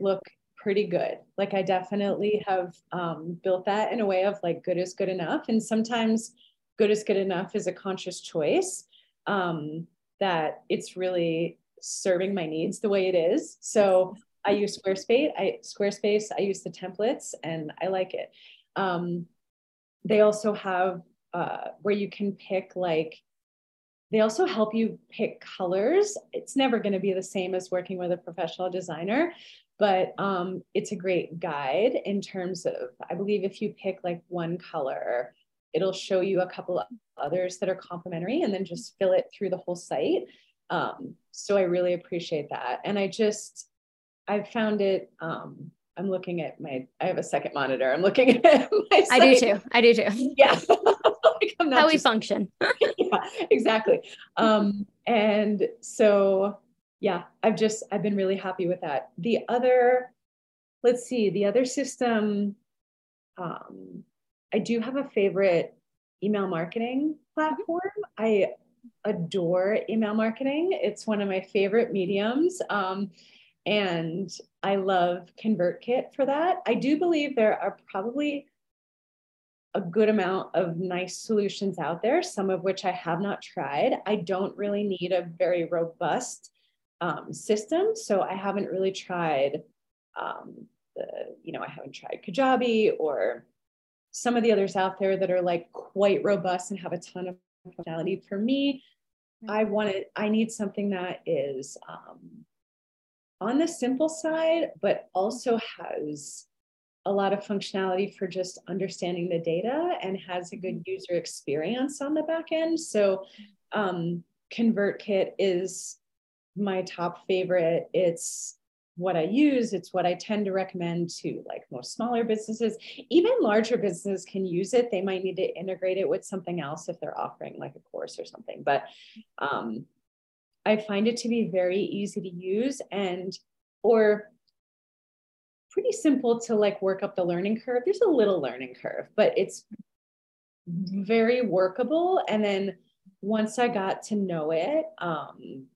look pretty good. Like i definitely have um, built that in a way of like good is good enough and sometimes good is good enough is a conscious choice um, that it's really serving my needs the way it is. So i use squarespace i squarespace i use the templates and i like it. Um, they also have uh, where you can pick like they also help you pick colors. It's never going to be the same as working with a professional designer but um, it's a great guide in terms of i believe if you pick like one color it'll show you a couple of others that are complementary and then just fill it through the whole site. Um, so i really appreciate that. And i just i've found it um, i'm looking at my i have a second monitor. I'm looking at my
site. i do too. I do too.
Yeah
how we function.
yeah, exactly. Um, and so, yeah, I've just, I've been really happy with that. The other, let's see, the other system, um, I do have a favorite email marketing platform. I adore email marketing. It's one of my favorite mediums. Um, and I love ConvertKit for that. I do believe there are probably a good amount of nice solutions out there, some of which I have not tried. I don't really need a very robust um, system, so I haven't really tried um, the, you know, I haven't tried Kajabi or some of the others out there that are like quite robust and have a ton of functionality. For me, I want wanted, I need something that is um, on the simple side, but also has a lot of functionality for just understanding the data and has a good user experience on the back end. So um, ConvertKit is my top favorite. It's what I use. It's what I tend to recommend to like most smaller businesses. Even larger businesses can use it. They might need to integrate it with something else if they're offering like a course or something. But um, I find it to be very easy to use and or pretty simple to like work up the learning curve. There's a little learning curve, but it's very workable. And then once I got to know it, um,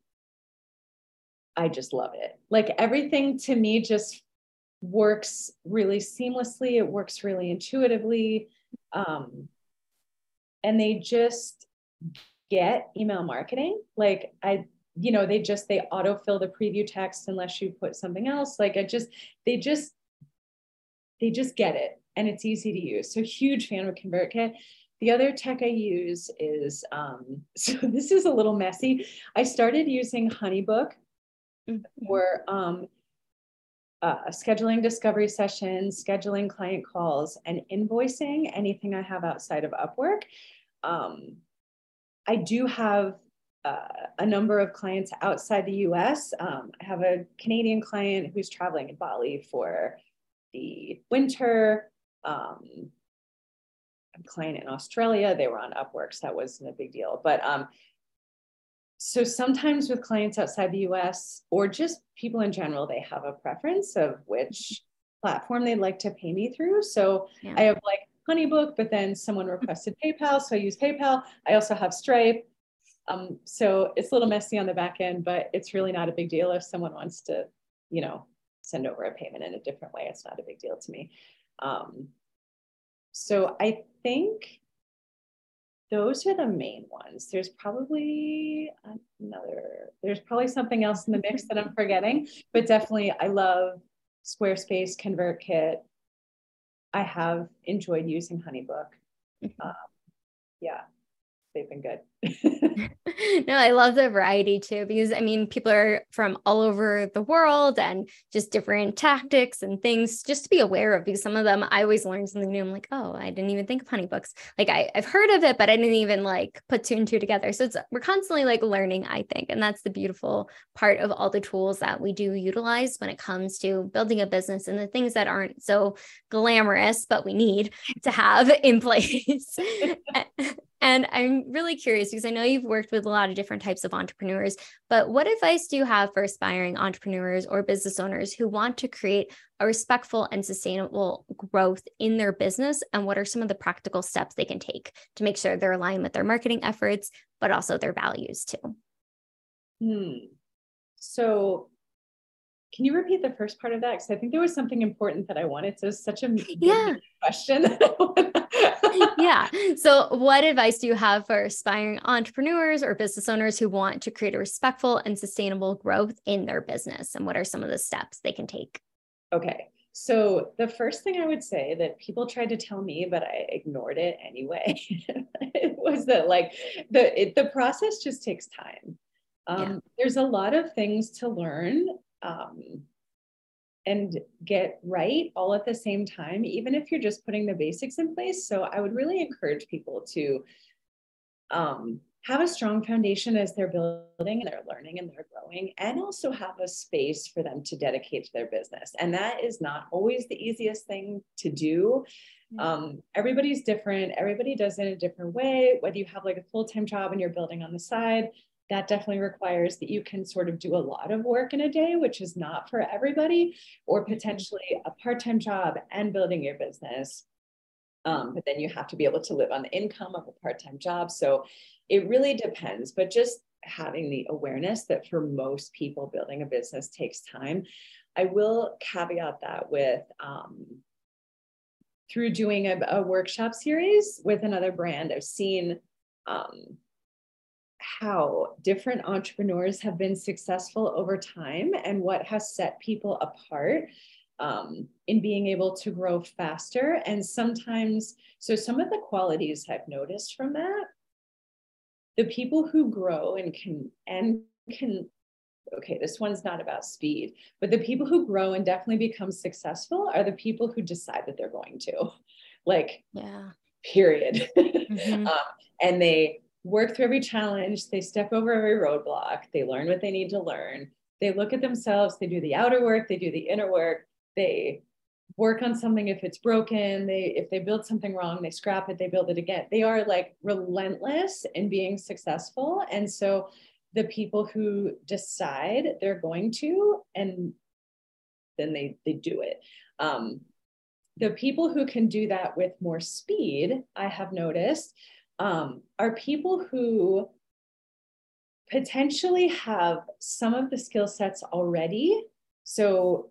I just love it. Like everything to me just works really seamlessly. It works really intuitively. Um, and they just get email marketing. Like I, you know, they just, they autofill the preview text unless you put something else. Like I just, they just, they just get it and it's easy to use. So huge fan of ConvertKit. The other tech I use is, um, so this is a little messy. I started using Honeybook mm-hmm. for um, uh, scheduling discovery sessions, scheduling client calls, and invoicing anything I have outside of Upwork. Um, I do have uh, a number of clients outside the US. Um, I have a Canadian client who's traveling in Bali for the winter. Um, a client in Australia, they were on Upwork, so that wasn't a big deal. But um, so sometimes with clients outside the US or just people in general, they have a preference of which platform they'd like to pay me through. So yeah. I have like Honeybook, but then someone requested PayPal, so I use PayPal. I also have Stripe. Um, so it's a little messy on the back end, but it's really not a big deal if someone wants to, you know, send over a payment in a different way. It's not a big deal to me. Um, so I think those are the main ones. There's probably another, there's probably something else in the mix that I'm forgetting, but definitely I love Squarespace, ConvertKit. I have enjoyed using Honeybook. Mm-hmm. Um, yeah, they've been good.
no, I love the variety too, because I mean, people are from all over the world and just different tactics and things just to be aware of. Because some of them, I always learn something new. I'm like, oh, I didn't even think of Honeybooks. Like I, I've heard of it, but I didn't even like put two and two together. So it's we're constantly like learning, I think. And that's the beautiful part of all the tools that we do utilize when it comes to building a business and the things that aren't so glamorous, but we need to have in place. And I'm really curious because I know you've worked with a lot of different types of entrepreneurs, but what advice do you have for aspiring entrepreneurs or business owners who want to create a respectful and sustainable growth in their business? And what are some of the practical steps they can take to make sure they're aligned with their marketing efforts, but also their values too?
Hmm. So, can you repeat the first part of that? Because I think there was something important that I wanted. So, such a
yeah.
question.
yeah. So, what advice do you have for aspiring entrepreneurs or business owners who want to create a respectful and sustainable growth in their business? And what are some of the steps they can take?
Okay. So, the first thing I would say that people tried to tell me, but I ignored it anyway, was that like the it, the process just takes time. Um, yeah. There's a lot of things to learn. Um, and get right all at the same time, even if you're just putting the basics in place. So I would really encourage people to um, have a strong foundation as they're building and they're learning and they're growing, and also have a space for them to dedicate to their business. And that is not always the easiest thing to do. Um, everybody's different, everybody does it in a different way, whether you have like a full time job and you're building on the side. That definitely requires that you can sort of do a lot of work in a day, which is not for everybody, or potentially a part time job and building your business. Um, but then you have to be able to live on the income of a part time job. So it really depends, but just having the awareness that for most people, building a business takes time. I will caveat that with um, through doing a, a, workshop series with another brand, I've seen um, how different entrepreneurs have been successful over time and what has set people apart um, in being able to grow faster. And sometimes, so some of the qualities I've noticed from that, the people who grow and can and can okay, this one's not about speed, but the people who grow and definitely become successful are the people who decide that they're going to, like,
yeah,
period. Mm-hmm. um, and they work through every challenge, they step over every roadblock, they learn what they need to learn, they look at themselves, they do the outer work, they do the inner work, they work on something if it's broken they if they build something wrong they scrap it they build it again. They are like relentless in being successful and so the people who decide they're going to and then they they do it. Um, the people who can do that with more speed i have noticed um, are people who potentially have some of the skill sets already. So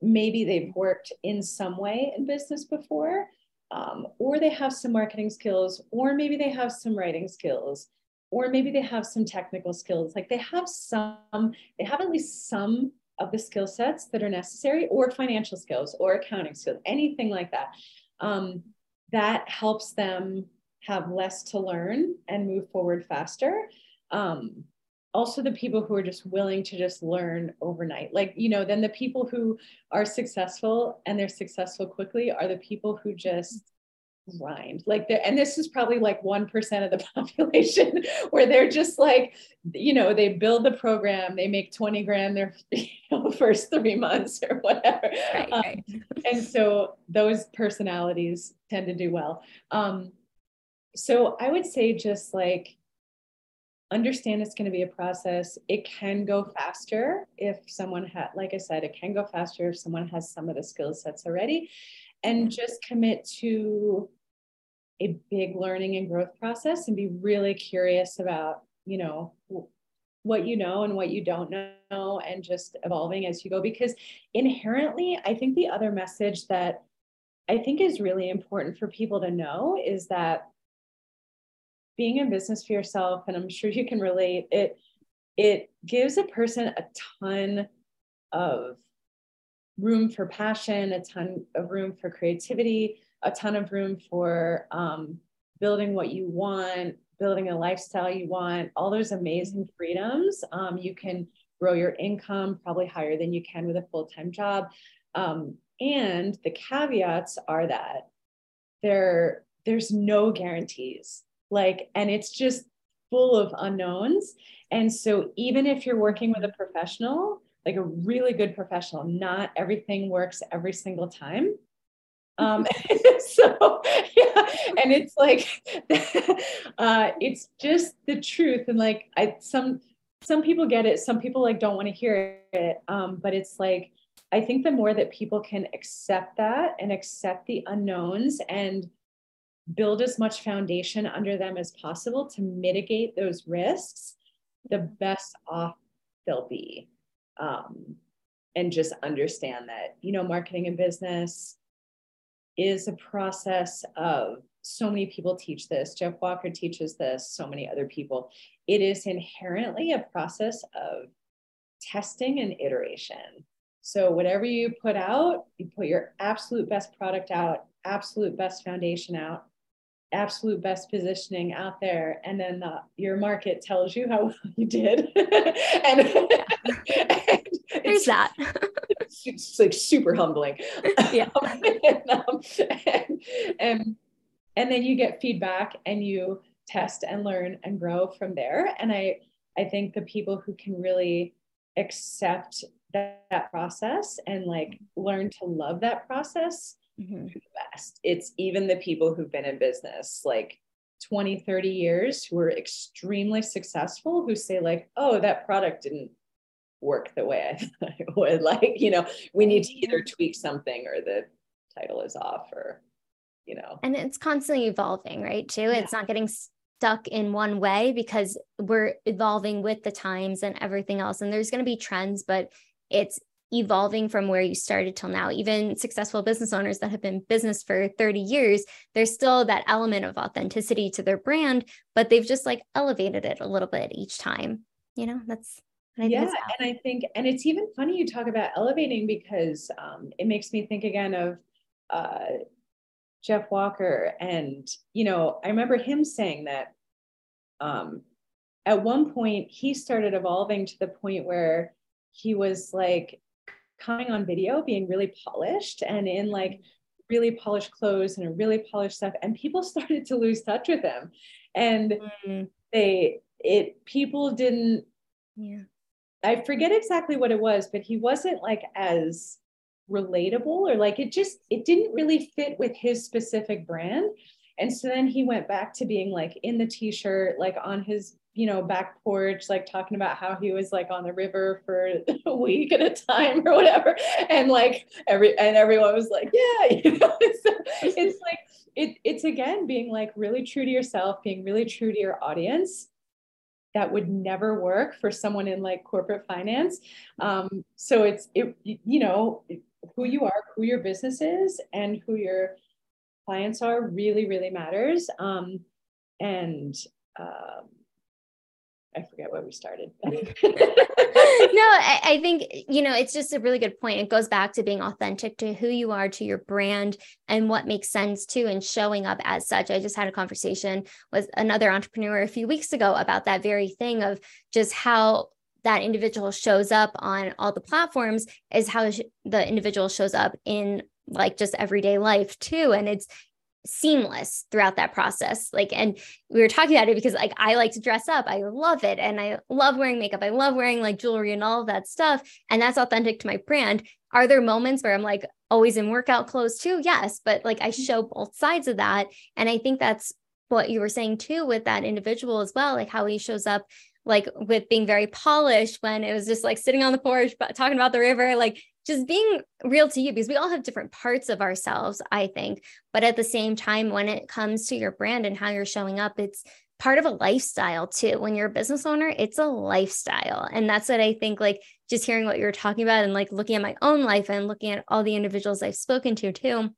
maybe they've worked in some way in business before um, or they have some marketing skills or maybe they have some writing skills or maybe they have some technical skills. Like they have some they have at least some of the skill sets that are necessary or financial skills or accounting skills anything like that. Um, that helps them have less to learn and move forward faster. Um, also the people who are just willing to just learn overnight. Like you know then the people who are successful and they're successful quickly are the people who just grind. Like the, and this is probably like 1% of the population where they're just like you know they build the program they make 20 grand their you know, first three months or whatever. Right, um, and so those personalities tend to do well. Um, so i would say just like understand it's going to be a process. It can go faster if someone had like i said it can go faster if someone has some of the skill sets already and just commit to a big learning and growth process and be really curious about you know what you know and what you don't know and just evolving as you go because inherently i think the other message that i think is really important for people to know is that being in business for yourself and i'm sure you can relate it it gives a person a ton of room for passion a ton of room for creativity a ton of room for um, building what you want, building a lifestyle you want, all those amazing freedoms. Um, you can grow your income probably higher than you can with a full time job. Um, and the caveats are that there, there's no guarantees. Like, and it's just full of unknowns. And so, even if you're working with a professional, like a really good professional, not everything works every single time. Um, so yeah, and it's like uh, it's just the truth. And like I some some people get it, some people like don't want to hear it. Um, but it's like I think the more that people can accept that and accept the unknowns and build as much foundation under them as possible to mitigate those risks, the best off they'll be. Um, and just understand that, you know, marketing and business, is a process of so many people teach this. Jeff Walker teaches this, so many other people. It is inherently a process of testing and iteration. So, whatever you put out, you put your absolute best product out, absolute best foundation out, absolute best positioning out there, and then the, your market tells you how well you did. and,
and there's that.
it's like super humbling. Yeah. and, um, and, and, and then you get feedback and you test and learn and grow from there. And I, I think the people who can really accept that, that process and like learn to love that process mm-hmm. the best. It's even the people who've been in business like 20 30 years who are extremely successful who say like oh that product didn't work the way i thought it would like you know we need to either tweak something or the title is off or you know
and it's constantly evolving right too yeah. it's not getting stuck in one way because we're evolving with the times and everything else and there's going to be trends but it's evolving from where you started till now. Even successful business owners that have been business for 30 years, there's still that element of authenticity to their brand, but they've just like elevated it a little bit each time. You know, that's
yeah, and I think, and it's even funny you talk about elevating because um, it makes me think again of uh, Jeff Walker, and you know, I remember him saying that um, at one point he started evolving to the point where he was like coming on video being really polished and in like really polished clothes and a really polished stuff and people started to lose touch with him and mm. they it people didn't yeah. I forget exactly what it was but he wasn't like as relatable or like it just it didn't really fit with his specific brand. And so then he went back to being like in the t-shirt like on his you know, back porch, like talking about how he was like on the river for a week at a time or whatever. And like every and everyone was like, yeah, you know, so it's like it, it's again being like really true to yourself, being really true to your audience. That would never work for someone in like corporate finance. Um, so it's it, you know, who you are, who your business is, and who your clients are really, really matters. Um, and um, I forget where we started. no,
I, I, think, you know, it's just a really good point. It goes back to being authentic to who you are, to your brand, and what makes sense to, and showing up as such. I just had a conversation with another entrepreneur a few weeks ago about that very thing of just how that individual shows up on all the platforms is how the individual shows up in like just everyday life too and it's seamless throughout that process. Like and we were talking about it because like i like to dress up. I love it. And i love wearing makeup. I love wearing like jewelry and all of that stuff. And that's authentic to my brand. Are there moments where i'm like always in workout clothes too? Yes. But like i mm-hmm. show both sides of that. And i think that's what you were saying too with that individual as well like how he shows up like with being very polished when it was just like sitting on the porch but talking about the river like just being real to you because we all have different parts of ourselves, I think. But at the same time, when it comes to your brand and how you're showing up, it's part of a lifestyle too. When you're a business owner, it's a lifestyle. And that's what I think, like, just hearing what you were talking about and like looking at my own life and looking at all the individuals I've spoken to too.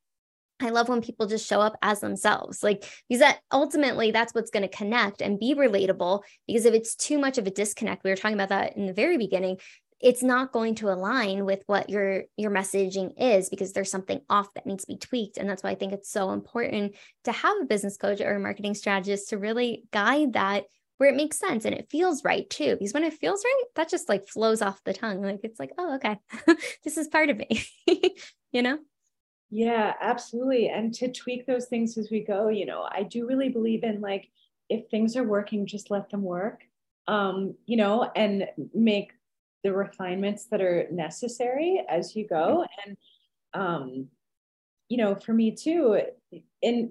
I love when people just show up as themselves, like, because that ultimately that's what's going to connect and be relatable. Because if it's too much of a disconnect, we were talking about that in the very beginning, it's not going to align with what your your messaging is because there's something off that needs to be tweaked. And that's why i think it's so important to have a business coach or a marketing strategist to really guide that where it makes sense and it feels right too. Because when it feels right that just like flows off the tongue. Like it's like oh okay. This is part of me. You know?
Yeah absolutely. And to tweak those things as we go you know i do really believe in like if things are working just let them work. Um you know and make the refinements that are necessary as you go. And um you know for me too and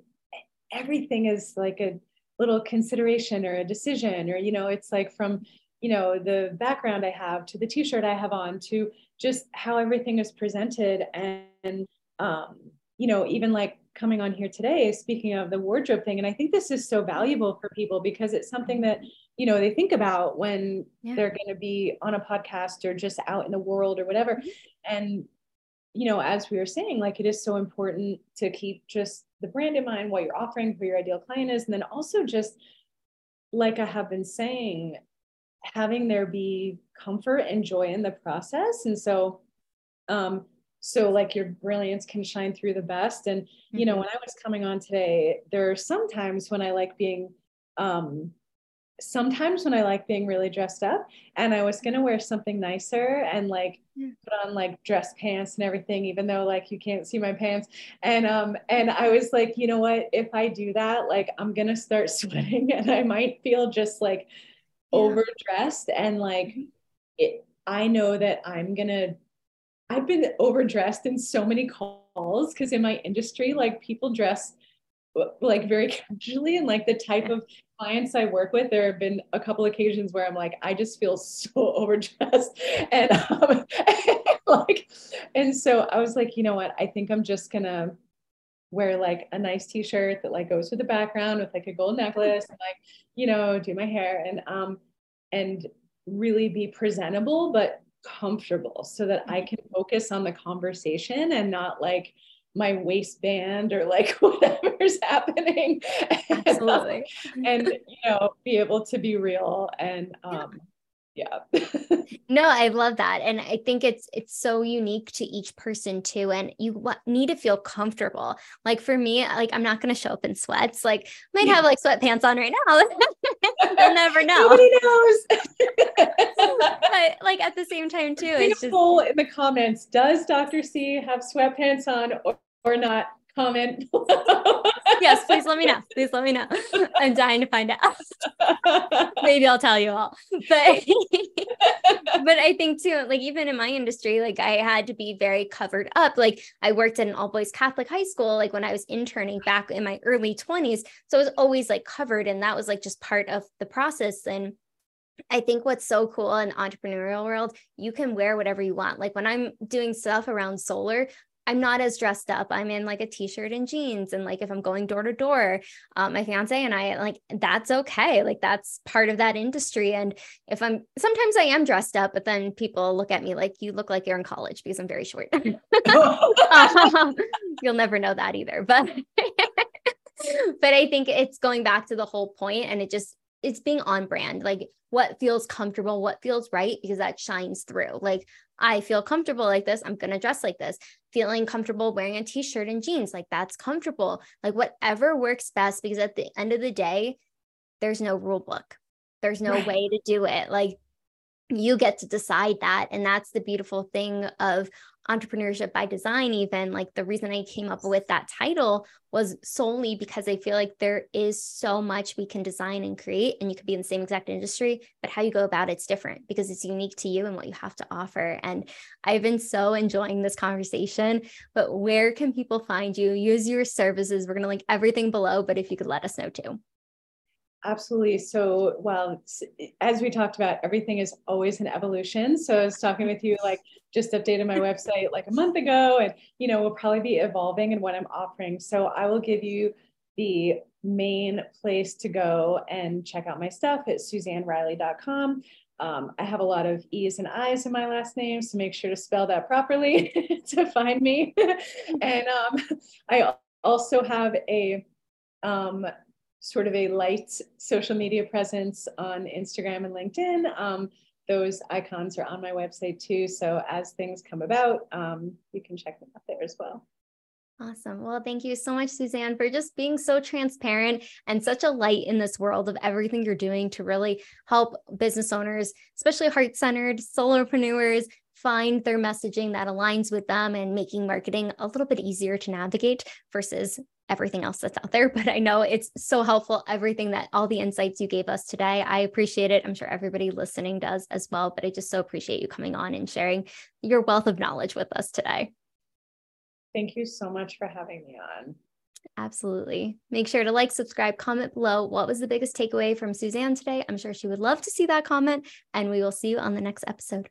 everything is like a little consideration or a decision or you know it's like from you know the background i have to the t-shirt i have on to just how everything is presented. And um you know even like coming on here today speaking of the wardrobe thing and i think this is so valuable for people because it's something that you know they think about when yeah. they're going to be on a podcast or just out in the world or whatever mm-hmm. and you know as we were saying like it is so important to keep just the brand in mind what you're offering for your ideal client is and then also just like i have been saying having there be comfort and joy in the process and so um so like your brilliance can shine through the best and you know mm-hmm. when i was coming on today there are some times when i like being um sometimes when I like being really dressed up and I was going to wear something nicer and like put on like dress pants and everything even though like you can't see my pants and um and I was like you know what if I do that like I'm going to start sweating and I might feel just like yeah. overdressed and like mm-hmm. it I know that I'm going to I've been overdressed in so many calls because in my industry like people dress like very casually and like the type of clients I work with, there have been a couple occasions where I'm like, I just feel so overdressed. And um, like, and so I was like, you know what? I think I'm just gonna wear like a nice t-shirt that like goes with the background with like a gold necklace and like, you know, do my hair and um and really be presentable but comfortable so that I can focus on the conversation and not like my waistband or like whatever's happening.
Absolutely.
And, and you know be able to be real and um yeah.
No i love that and i think it's it's so unique to each person too and you need to feel comfortable. Like for me like i'm not going to show up in sweats like might have like sweatpants on right now. You'll never know.
Nobody knows.
But like at the same time too it's just
in the comments does dr c have sweatpants on or, or not comment.
yes, please let me know. Please let me know. I'm dying to find out. Maybe I'll tell you all. But but I think too, like even in my industry, like I had to be very covered up. Like I worked at an all boys Catholic high school, like when I was interning back in my early 20s. So I was always like covered, and that was like just part of the process. And I think what's so cool in entrepreneurial world, you can wear whatever you want. Like when I'm doing stuff around solar, I'm not as dressed up. I'm in like a t-shirt and jeans. And like if I'm going door to door, um, my fiance and I like that's okay. Like that's part of that industry. And if I'm sometimes I am dressed up, but then people look at me like you look like you're in college because I'm very short. um, you'll never know that either. But but I think it's going back to the whole point and it just it's being on brand. Like what feels comfortable, what feels right, because that shines through. Like I feel comfortable like this. I'm going to dress like this. Feeling comfortable wearing a t shirt and jeans, like that's comfortable. Like whatever works best, because at the end of the day, there's no rule book, there's no right. way to do it. Like you get to decide that. And that's the beautiful thing of entrepreneurship by design even like the reason i came up with that title was solely because i feel like there is so much we can design and create and you could be in the same exact industry but how you go about it's different because it's unique to you and what you have to offer. And i've been so enjoying this conversation but where can people find you? Use your services. We're going to link everything below but if you could let us know too
Absolutely. So, well, as we talked about, everything is always an evolution. So, I was talking with you, like, just updated my website like a month ago, and you know, we'll probably be evolving in what I'm offering. So, I will give you the main place to go and check out my stuff at suzannereilley.com. Um, I have a lot of E's and I's in my last name, so make sure to spell that properly to find me. and um, I also have a um, sort of a light social media presence on Instagram and LinkedIn. Um, those icons are on my website too. So as things come about, um, you can check them out there as well.
Awesome. Well, thank you so much, Suzanne, for just being so transparent and such a light in this world of everything you're doing to really help business owners, especially heart centered solopreneurs, find their messaging that aligns with them and making marketing a little bit easier to navigate versus everything else that's out there. But I know it's so helpful, everything that all the insights you gave us today. I appreciate it. I'm sure everybody listening does as well. But I just so appreciate you coming on and sharing your wealth of knowledge with us today.
Thank you so much for having me on.
Absolutely. Make sure to like, subscribe, comment below. What was the biggest takeaway from Suzanne today? I'm sure she would love to see that comment, and we will see you on the next episode.